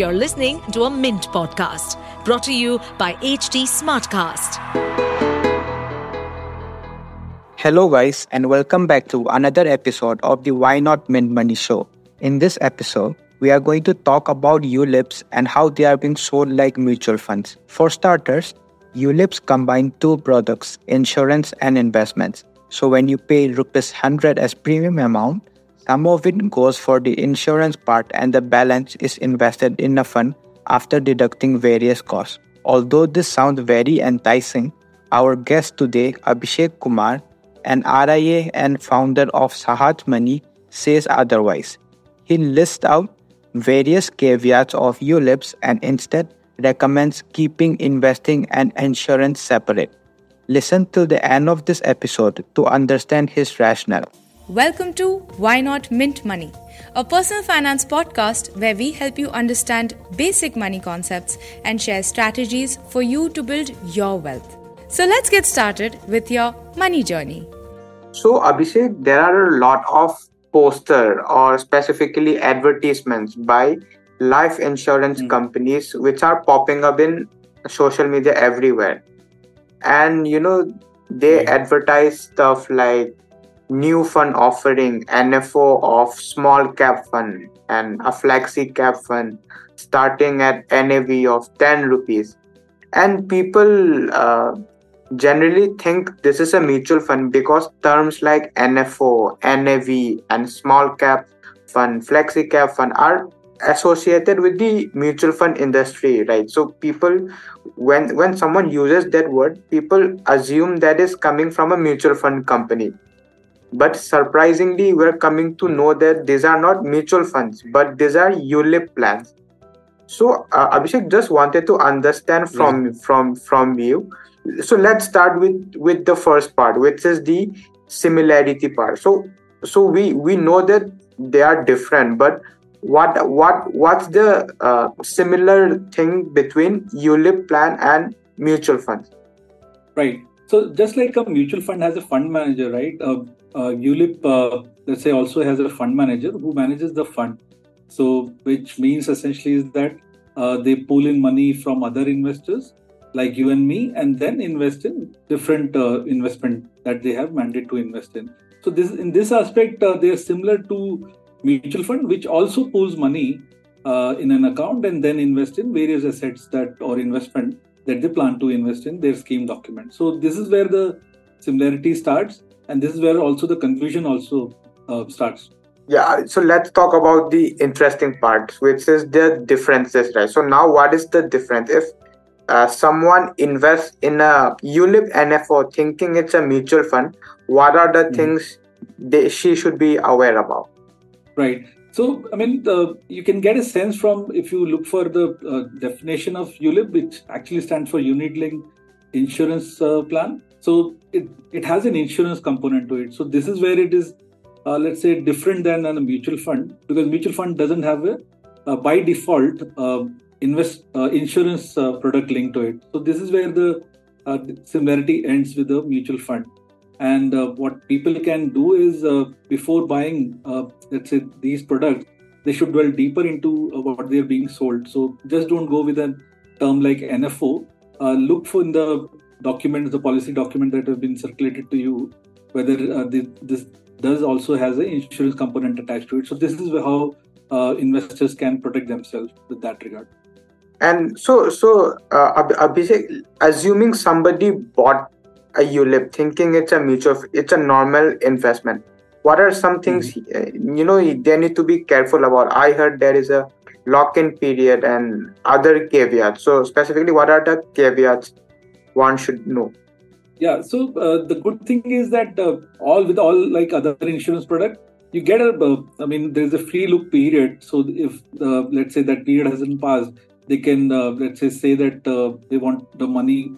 You're listening to a Mint podcast brought to you by HT Smartcast. Hello, guys, and welcome back to another episode of the Why Not Mint Money Show. In this episode, we are going to talk about ULIPs and how they are being sold like mutual funds. For starters, ULIPs combine two products, insurance and investments. So when you pay rupees 100 as premium amount, some of it goes for the insurance part and the balance is invested in a fund after deducting various costs. Although this sounds very enticing, our guest today, Abhishek Kumar, an RIA and founder of Sahaj Money, says otherwise. He lists out various caveats of ULIPs and instead recommends keeping investing and insurance separate. Listen till the end of this episode to understand his rationale. Welcome to Why Not Mint Money, a personal finance podcast where we help you understand basic money concepts and share strategies for you to build your wealth. So let's get started with your money journey. So, Abhishek, there are a lot of poster or specifically advertisements by life insurance mm. companies which are popping up in social media everywhere. And you know, they right. advertise stuff like new fund offering NFO of small cap fund and a flexi cap fund starting at NAV of 10 rupees. And people uh, generally think this is a mutual fund because terms like NFO, NAV, and small cap fund, flexi cap fund are associated with the mutual fund industry right so people when when someone uses that word people assume that is coming from a mutual fund company but surprisingly, we're coming to know that these are not mutual funds, but these are ULIP plans. So uh, Abhishek just wanted to understand from from from you. So let's start with with the first part, which is the similarity part. So so we we know that they are different, but what what what's the uh, similar thing between ULIP plan and mutual funds? Right. So just like a mutual fund has a fund manager, right? Uh, uh, ULIP, uh, let's say, also has a fund manager who manages the fund. So, which means essentially is that uh, they pull in money from other investors like you and me, and then invest in different uh, investment that they have mandate to invest in. So, this in this aspect, uh, they are similar to mutual fund, which also pulls money uh, in an account and then invest in various assets that or investment that they plan to invest in their scheme document. So, this is where the similarity starts and this is where also the confusion also uh, starts. Yeah so let's talk about the interesting part which is the differences right? So now what is the difference? If uh, someone invests in a ulip nfo thinking it's a mutual fund what are the mm-hmm. things they, she should be aware about? Right. So i mean you can get a sense from if you look for the uh, definition of ulip which actually stands for unit linked insurance uh, plan so it, it has an insurance component to it. So this is where it is, uh, let's say, different than a mutual fund because mutual fund doesn't have a, uh, by default uh, invest uh, insurance uh, product linked to it. So this is where the uh, similarity ends with the mutual fund. And what people can do is before buying, let's say, these products, they should dwell deeper into what they're being sold. So just don't go with a term like NFO. look for in the documents, the policy document that have been circulated to you, whether uh, this, this, does also has an insurance component attached to it. So this is how uh, investors can protect themselves with that regard. And so, so uh, Abhishek, assuming somebody bought a ULIP thinking it's a mutual, it's a normal investment. What are some things mm-hmm. you know they need to be careful about? I heard there is a lock-in period and other caveats. So specifically, what are the caveats one should know. Yeah so uh, the good thing is that uh, all with all like other insurance product you get a uh, i mean there's a free look period. So if uh, let's say that period hasn't passed they can uh, let's say say that uh, they want the money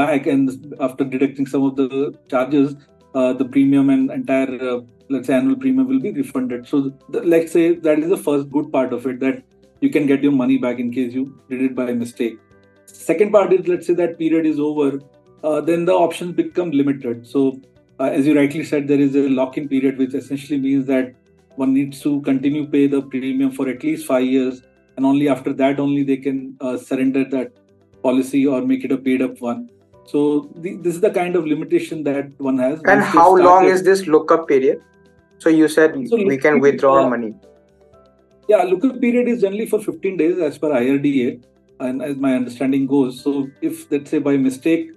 back and after deducting some of the charges the premium and entire let's say annual premium will be refunded. So the, let's say that is the first good part of it that you can get your money back in case you did it by mistake Second part is let's say that period is over, uh, then the options become limited. So, uh, as you rightly said, there is a lock-in period, which essentially means that one needs to continue pay the premium for at least five years and only after that only they can uh, surrender that policy or make it a paid up one. So the, this is the kind of limitation that one has. And how long is this lookup period? So you said so we can withdraw uh, money. Yeah, lookup period is generally for 15 days as per IRDA, and as my understanding goes. So if let's say by mistake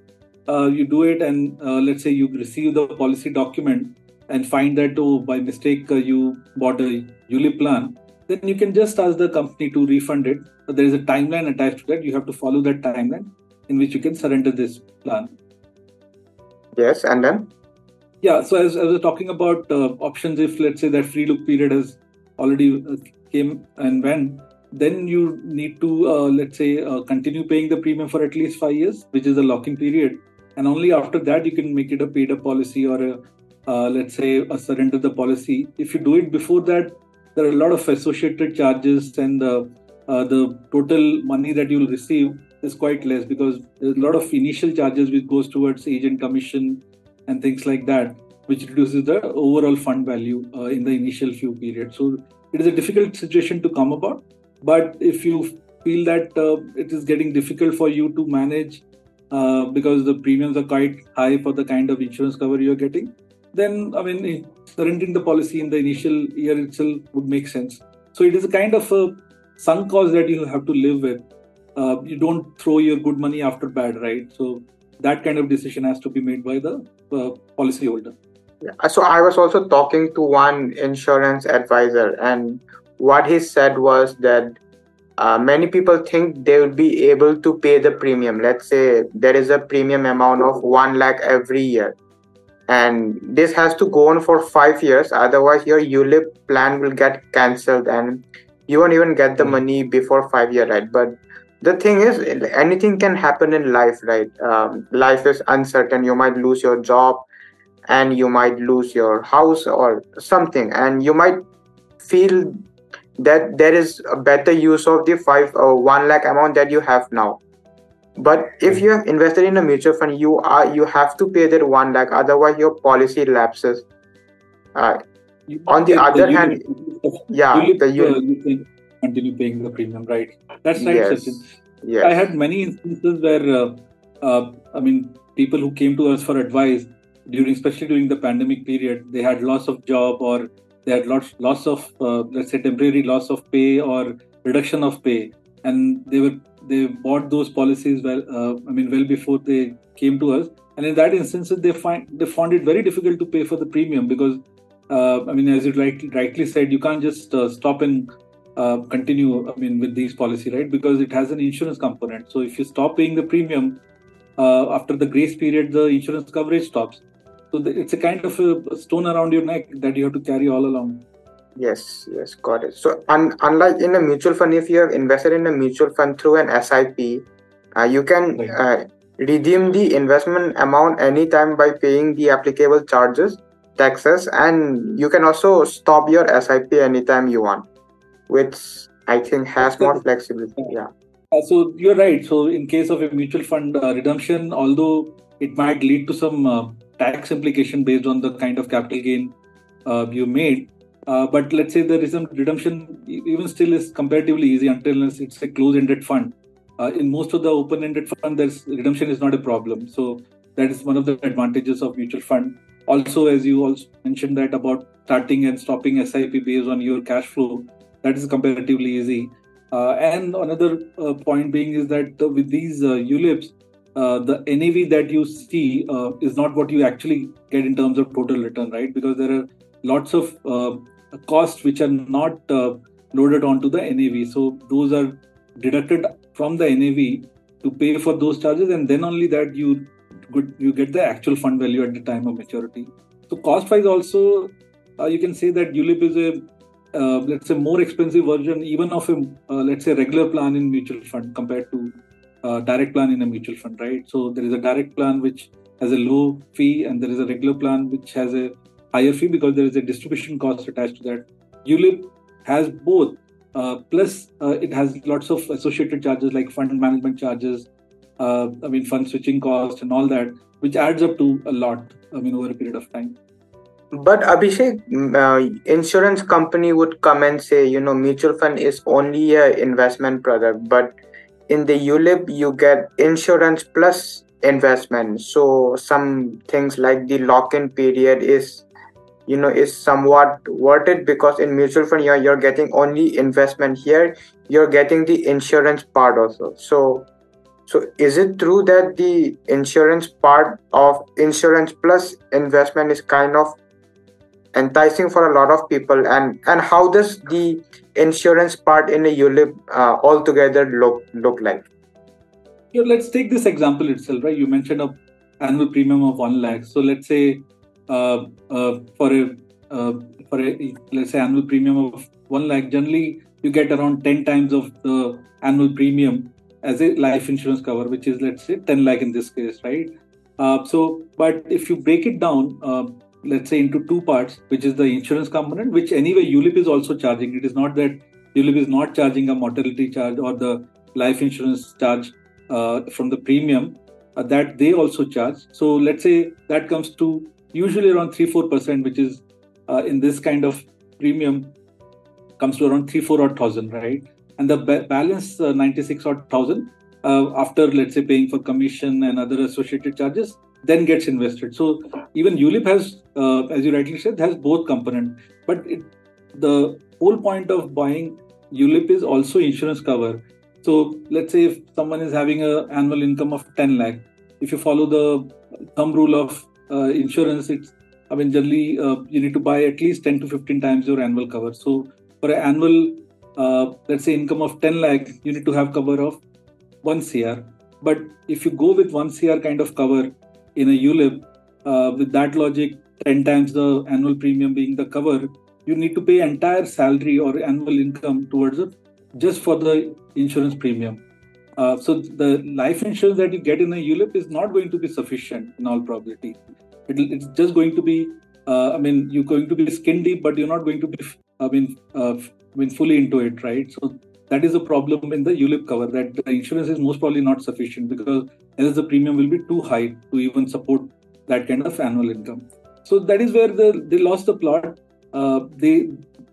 uh, you do it, and uh, let's say you receive the policy document and find that oh by mistake uh, you bought a ULIP plan, then you can just ask the company to refund it. But there is a timeline attached to that. You have to follow that timeline in which you can surrender this plan. Yes, and then? Yeah, so as, as I was talking about uh, options, if let's say that free look period has already uh, came and went, then you need to uh, let's say uh, continue paying the premium for at least five years, which is the lock-in period, and only after that you can make it a paid up policy or a uh, let's say a surrender the policy. If you do it before that, there are a lot of associated charges and uh, the total money that you'll receive is quite less because there's a lot of initial charges which goes towards agent commission and things like that which reduces the overall fund value uh, in the initial few periods. So it is a difficult situation to come about but if you feel that uh, it is getting difficult for you to manage uh, because the premiums are quite high for the kind of insurance cover you're getting then i mean surrendering the policy in the initial year itself would make sense so it is a kind of a sunk cost that you have to live with uh, you don't throw your good money after bad, right? So that kind of decision has to be made by the uh, policyholder. Yeah. So I was also talking to one insurance advisor, and what he said was that uh, many people think they will be able to pay the premium. Let's say there is a premium amount of one lakh every year, and this has to go on for five years. Otherwise, your ULIP plan will get cancelled, and you won't even get the hmm. money before five year, right? But the thing is anything can happen in life right um, life is uncertain you might lose your job and you might lose your house or something and you might feel that there is a better use of the five or uh, one lakh amount that you have now but if you have invested in a mutual fund you are you have to pay that one lakh otherwise your policy lapses uh, on the other hand yeah the, you, continue paying the premium, right? That's right, yes. Sachin. Yes. I had many instances where, uh, uh, I mean, people who came to us for advice during, especially during the pandemic period, they had loss of job or they had lots loss of, uh, let's say, temporary loss of pay or reduction of pay, and they were they bought those policies well. Uh, I mean, well before they came to us, and in that instance, they find they found it very difficult to pay for the premium because uh, I mean, as you rightly, rightly said, you can't just uh, stop and uh, continue, I mean, with these policy, right? Because it has an insurance component. So if you stop paying the premium uh, after the grace period, the insurance coverage stops. So the, it's a kind of a stone around your neck that you have to carry all along. Yes, yes, got it. So un- unlike in a mutual fund, if you have invested in a mutual fund through an SIP, uh, you can right. Uh, redeem the investment amount anytime by paying the applicable charges, taxes, and you can also stop your SIP anytime you want which I think has more flexibility. Yeah. Uh, so you're right. So in case of a mutual fund uh, redemption, although it might lead to some uh, tax implication based on the kind of capital gain uh, you made, uh, but let's say the redemption even still is comparatively easy until it's a closed-ended fund. Uh, in most of the open-ended fund, there's redemption is not a problem. So that is one of the advantages of mutual fund. Also, as you also mentioned that about starting and stopping SIP based on your cash flow, that is comparatively easy. Uh, and another uh, point being is that uh, with these ULIPs, the NAV that you see is not what you actually get in terms of total return, right? Because there are lots of costs which are not loaded onto the NAV. So those are deducted from the NAV to pay for those charges, and then only that you you get the actual fund value at the time of maturity. So cost wise, also uh, you can say that ULIP is a uh, let's say more expensive version even of a uh, let's say regular plan in mutual fund compared to uh, direct plan in a mutual fund right? So there is a direct plan which has a low fee and there is a regular plan which has a higher fee because there is a distribution cost attached to that. Ulip has both uh, plus uh, it has lots of associated charges like fund management charges uh, i mean fund switching cost and all that which adds up to a lot i mean over a period of time. But Abhishek, uh, insurance company would come and say, you know, mutual fund is only a investment product, but in the ULIP you get insurance plus investment. So some things like the lock-in period is, you know, is somewhat worth it because in mutual fund you're, you're getting only investment here, you're getting the insurance part also. So so is it true that the insurance part of insurance plus investment is kind of enticing for a lot of people and and how does the insurance part in a ulip uh, altogether look look like? Yeah, let's take this example itself right? You mentioned a annual premium of 1 lakh. So let's say uh, uh, for a uh, for a let's say annual premium of 1 lakh generally you get around 10 times of the annual premium as a life insurance cover which is let's say 10 lakh in this case right? Uh, so but if you break it down uh, let's say into two parts, which is the insurance component, which anyway ULIP is also charging. It is not that ULIP is not charging a mortality charge or the life insurance charge uh, from the premium uh, that they also charge. So let's say that comes to usually around three four percent, which is uh, in this kind of premium comes to around three four odd thousand, right? And the ba- balance uh, ninety six odd thousand uh, after let's say paying for commission and other associated charges then gets invested. So even ULIP has, uh, as you rightly said, has both component. But it, the whole point of buying ULIP is also insurance cover. So let's say if someone is having an annual income of 10 lakh, if you follow the thumb rule of uh, insurance, it's I mean generally uh, you need to buy at least 10 to 15 times your annual cover. So for an annual, uh, let's say income of 10 lakh, you need to have cover of one CR. But if you go with one CR kind of cover, in a ULIP, uh, with that logic, 10 times the annual premium being the cover, you need to pay entire salary or annual income towards it just for the insurance premium. Uh, so the life insurance that you get in a ULIP is not going to be sufficient in all probability. It, it's just going to be, uh, I mean, you're going to be skin deep, but you're not going to be, I mean, uh, I mean, fully into it, right? So that is a problem in the ULIP cover that the insurance is most probably not sufficient because else the premium will be too high to even support that kind of annual income. So that is where the, they lost the plot. Uh, they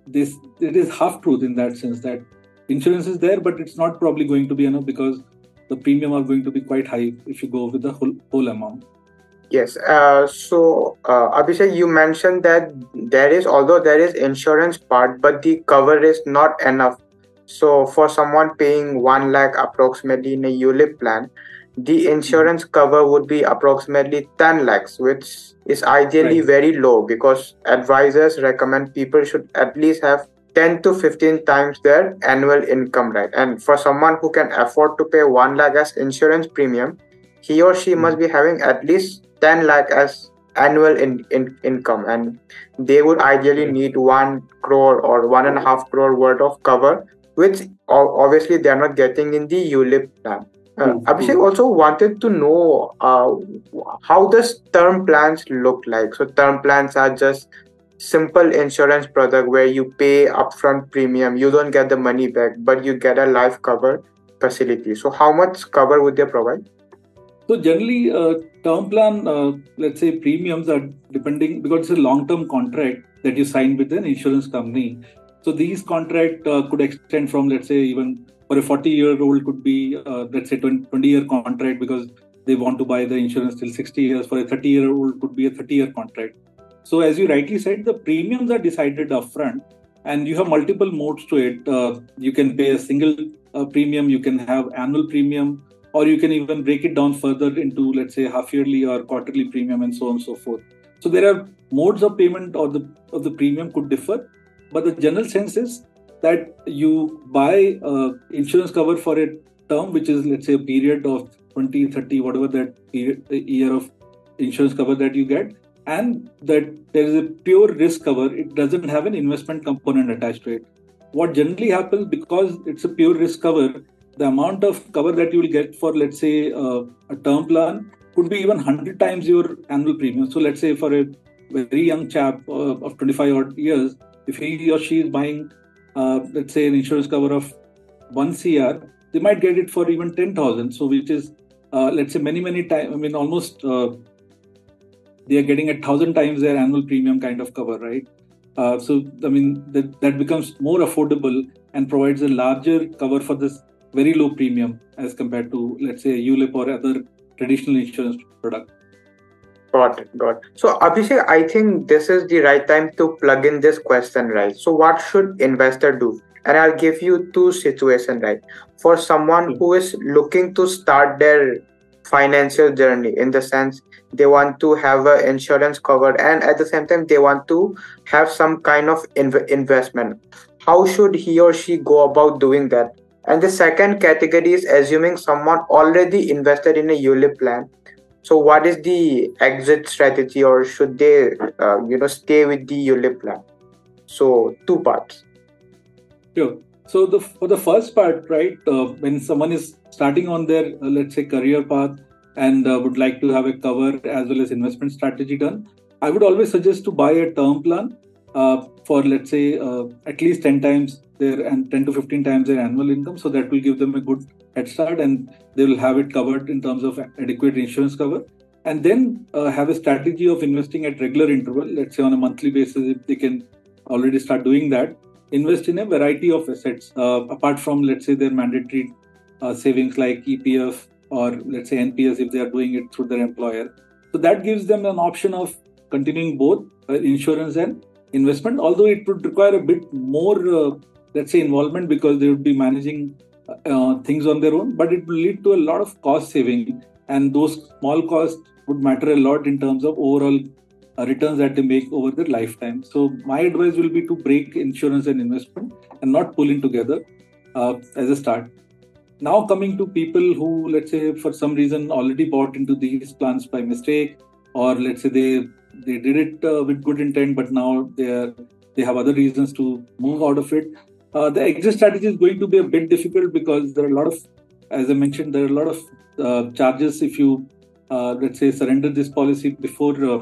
this it is half truth in that sense that insurance is there, but it's not probably going to be enough because the premium are going to be quite high if you go with the whole whole amount. Yes. Uh, so, uh, Abhishek, you mentioned that there is, although there is insurance part, but the cover is not enough so for someone paying 1 lakh approximately in a ULIP plan, the insurance cover would be approximately 10 lakhs, which is ideally right. very low because advisors recommend people should at least have 10 to 15 times their annual income, right? And for someone who can afford to pay 1 lakh as insurance premium, he or she mm. must be having at least 10 lakh as annual in, in income and they would ideally need 1 crore or 1.5 crore worth of cover which obviously they are not getting in the ULIP plan. Uh, mm-hmm. Abhishek also wanted to know uh, how does term plans look like. So term plans are just simple insurance product where you pay upfront premium, you don't get the money back, but you get a life cover facility. So how much cover would they provide? So generally, uh, term plan, uh, let's say premiums are depending because it's a long-term contract that you sign with an insurance company. So these contract uh, could extend from let's say even for a 40 year old could be uh, let's say 20, year contract because they want to buy the insurance till 60 years. For a 30 year old could be a 30 year contract. So as you rightly said, the premiums are decided upfront, and you have multiple modes to it. Uh, you can pay a single uh, premium, you can have annual premium, or you can even break it down further into let's say half yearly or quarterly premium, and so on and so forth. So there are modes of payment or the of the premium could differ but the general sense is that you buy uh, insurance cover for a term which is let's say a period of 20 30 whatever that year of insurance cover that you get and that there is a pure risk cover. It doesn't have an investment component attached to it. What generally happens because it's a pure risk cover the amount of cover that you will get for let's say uh, a term plan could be even 100 times your annual premium. So let's say for a very young chap uh, of 25 odd years if he or she is buying, uh, let's say, an insurance cover of one CR, they might get it for even 10,000. So, which is, uh, let's say, many, many times, I mean, almost uh, they are getting a thousand times their annual premium kind of cover, right? Uh, so I mean that, that becomes more affordable and provides a larger cover for this very low premium as compared to let's say ULIP or other traditional insurance product. Got it, got it. So Abhishek, I think this is the right time to plug in this question, right? So what should investor do? And I'll give you two situations, right? For someone who is looking to start their financial journey in the sense they want to have a insurance cover and at the same time they want to have some kind of inv- investment how should he or she go about doing that and the second category is assuming someone already invested in a ULIP plan so what is the exit strategy or should they uh, you know stay with the ULIP plan? So two parts. Sure. So the for the first part right uh, when someone is starting on their uh, let's say career path and uh, would like to have a cover as well as investment strategy done, I would always suggest to buy a term plan uh, for let's say uh, at least 10 times their and 10 to 15 times their annual income. So that will give them a good head start and they will have it covered in terms of adequate insurance cover. And then uh, have a strategy of investing at regular interval, let's say on a monthly basis, if they can already start doing that. Invest in a variety of assets uh, apart from let's say their mandatory uh, savings like EPF, or let's say NPS if they are doing it through their employer. So that gives them an option of continuing both uh, insurance and investment, although it would require a bit more, uh, let's say, involvement because they would be managing uh, things on their own, but it will lead to a lot of cost saving, and those small costs would matter a lot in terms of overall uh, returns that they make over their lifetime. So my advice will be to break insurance and investment and not pull in together uh, as a start now coming to people who let's say for some reason already bought into these plans by mistake or let's say they they did it uh, with good intent but now they are they have other reasons to move out of it. Uh, the exit strategy is going to be a bit difficult because there are a lot of as i mentioned there are a lot of uh, charges if you uh, let's say surrender this policy before uh,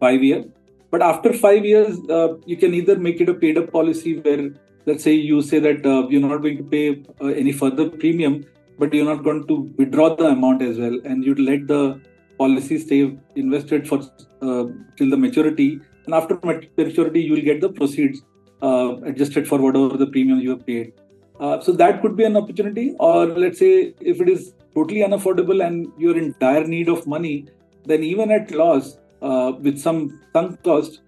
5 years but after 5 years uh, you can either make it a paid up policy where let's say you say that you're not going to pay any further premium, but you're not going to withdraw the amount as well, and you let the policy stay invested for uh, till the maturity, and after maturity you will get the proceeds uh, adjusted for whatever the premium you have paid. Uh, so that could be an opportunity, or let's say if it is totally unaffordable and you're in dire need of money, then even at loss uh, with some sunk cost,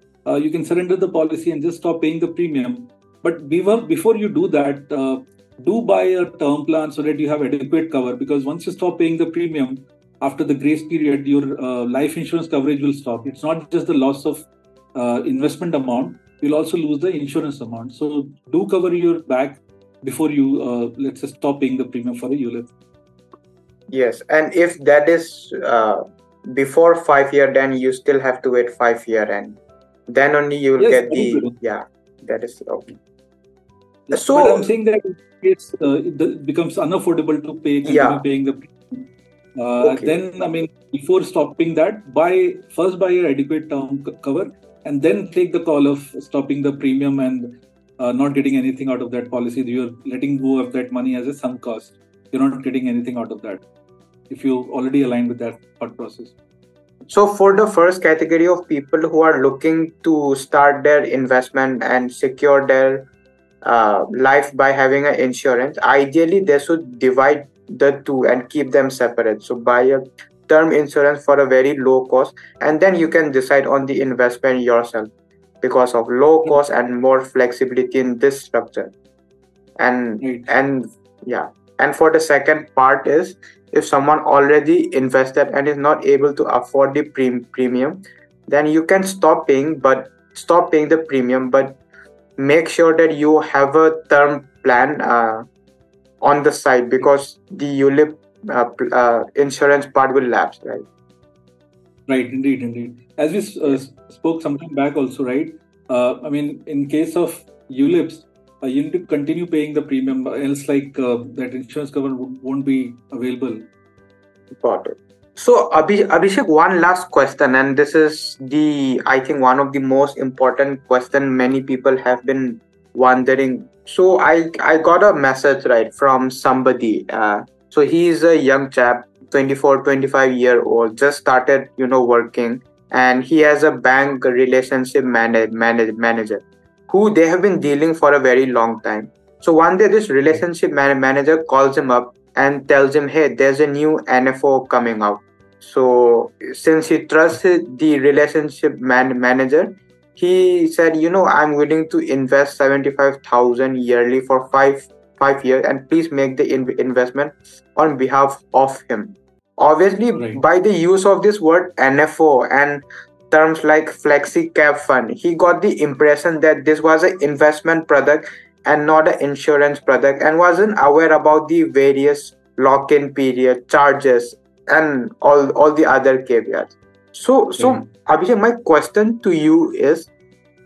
you can surrender the policy and just stop paying the premium but before you do that, uh, do buy a term plan so that you have adequate cover. Because once you stop paying the premium after the grace period, your uh, life insurance coverage will stop. It's not just the loss of uh, investment amount; you'll also lose the insurance amount. So do cover your back before you uh, let's say stop paying the premium for a ULIP. Yes, and if that is uh, before five year, then you still have to wait five year, and then only you will yes, get the yeah that is okay. So but I'm saying that it's uh, it becomes unaffordable to pay yeah. paying the uh, okay. then I mean before stopping that buy first buy your adequate term cover and then take the call of stopping the premium and uh, not getting anything out of that policy. You're letting go of that money as a sunk cost. You're not getting anything out of that if you already aligned with that thought process. So, for the first category of people who are looking to start their investment and secure their uh, life by having an insurance, ideally they should divide the two and keep them separate. So, buy a term insurance for a very low cost, and then you can decide on the investment yourself because of low cost and more flexibility in this structure. And and yeah, and for the second part is if someone already invested and is not able to afford the pre- premium then you can stop paying but stop paying the premium but make sure that you have a term plan uh, on the side because the ulip uh, uh, insurance part will lapse right right indeed indeed as we uh, spoke some time back also right uh, i mean in case of ulips uh, you need to continue paying the premium, else like uh, that insurance cover won't be available. Got it. So Abhishek, one last question, and this is the I think one of the most important question many people have been wondering. So I I got a message right from somebody. Uh, so he is a young chap, 24, 25 year old, just started you know working, and he has a bank relationship manage, manage, manager who they have been dealing for a very long time. So one day, this relationship man- manager calls him up and tells him, "Hey, there's a new NFO coming out." So since he trusts the relationship man- manager, he said, "You know, I'm willing to invest seventy-five thousand yearly for five five years, and please make the in- investment on behalf of him." Obviously, right. by the use of this word NFO and terms like flexi cap fund, he got the impression that this was an investment product and not an insurance product and wasn't aware about the various lock-in period charges and all all the other caveats so so abhishek my question to you is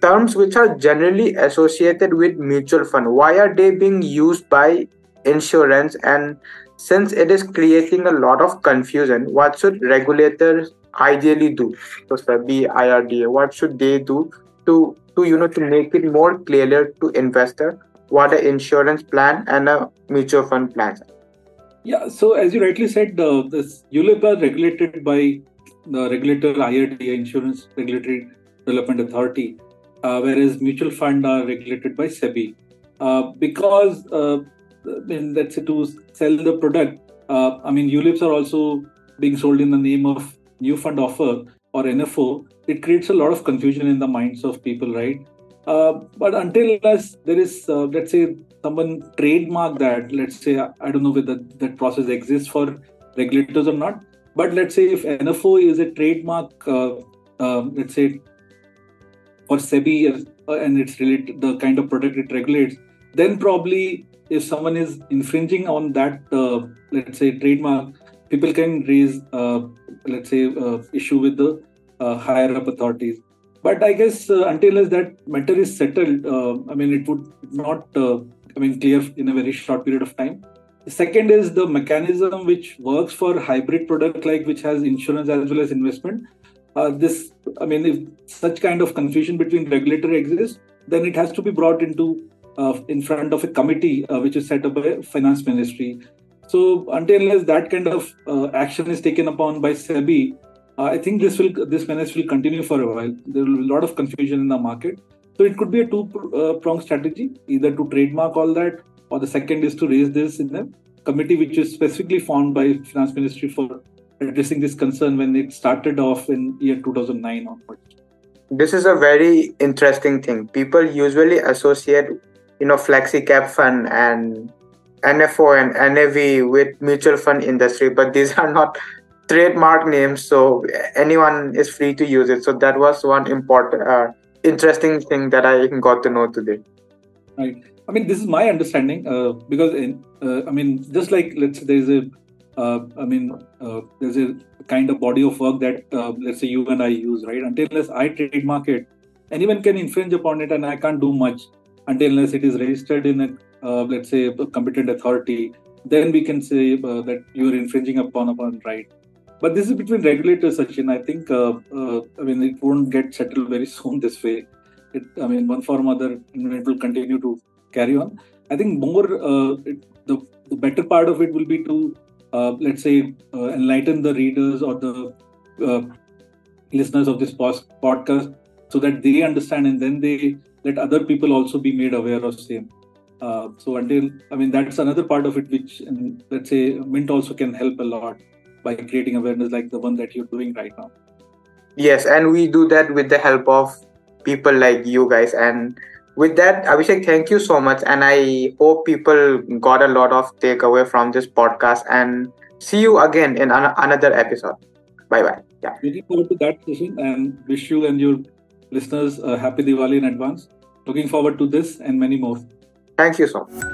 terms which are generally associated with mutual fund why are they being used by insurance? And since it is creating a lot of confusion what should regulators ideally do? So SEBI, IRDA what should they do to to you know to make it more clear to investor what an insurance plan and a mutual fund plan yeah, so as you rightly said, uh, this ULIP are regulated by the regulator IRDA, Insurance Regulatory Development Authority, uh, whereas mutual fund are regulated by SEBI. Uh, because, in, let's say, to sell the product, uh, I mean, ULIPs are also being sold in the name of new fund offer or NFO. It creates a lot of confusion in the minds of people, right? Uh, but until unless there is, uh, let's say, someone trademark that, let's say, I don't know whether that process exists for regulators or not. But let's say if NFO is a trademark, uh, um, let's say, for SEBI uh, and it's related the kind of product it regulates, then probably if someone is infringing on that, uh, let's say, trademark, people can raise, let's say, issue with the higher up authorities but I guess uh, until as that matter is settled, uh, I mean, it would not, uh, I mean, clear in a very short period of time. Second is the mechanism which works for hybrid product like which has insurance as well as investment. Uh, this, I mean, if such kind of confusion between regulator exists, then it has to be brought into uh, in front of a committee uh, which is set up by finance ministry. So until unless that kind of action is taken upon by SEBI, uh, I think this will this menace will continue for a while. There will be a lot of confusion in the market. So it could be a two-pronged uh, strategy, either to trademark all that, or the second is to raise this in a committee which is specifically formed by Finance Ministry for addressing this concern when it started off in year 2009 onwards. This is a very interesting thing. People usually associate, you know, flexi cap fund and NFO and NAV with mutual fund industry, but these are not trademark names so anyone is free to use it so that was one important uh, interesting thing that i got to know today right i mean this is my understanding uh, because in, uh, i mean just like let's say there's a uh, I mean, uh, there's a kind of body of work that, uh, let's say, you and I use, right? Until unless I trademark it, anyone can infringe upon it, and I can't do much until unless it is registered in a, let's say, a competent authority. Then we can say that you are infringing upon upon right. But this is between regulators, Sachin. I think, uh, uh, I mean, it won't get settled very soon this way. It, I mean, one form or other, it will continue to carry on. I think more, uh, it, the, the better part of it will be to, uh, let's say, uh, enlighten the readers or the uh, listeners of this podcast so that they understand and then they let other people also be made aware of same. so until I mean that's another part of it which and let's say Mint also can help a lot by creating awareness like the one that you're doing right now yes and we do that with the help of people like you guys and with that abhishek thank you so much and i hope people got a lot of takeaway from this podcast and see you again in an- another episode. Bye bye. Yeah. Looking forward to that session and wish you and your listeners a happy diwali in advance. Looking forward to this and many more. Thank you so much.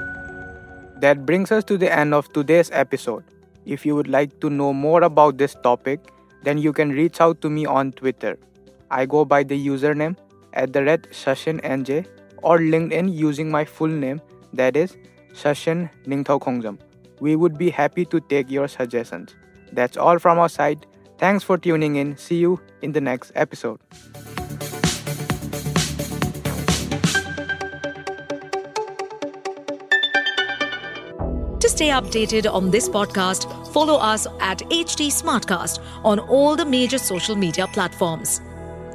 That brings us to the end of today's episode. If you would like to know more about this topic, then you can reach out to me on Twitter. I go by the username at the red NJ or LinkedIn using my full name that is Shashin Ningthao Khongjam. We would be happy to take your suggestions. That's all from our side. Thanks for tuning in. See you in the next episode. To stay updated on this podcast, follow us at HT Smartcast on all the major social media platforms.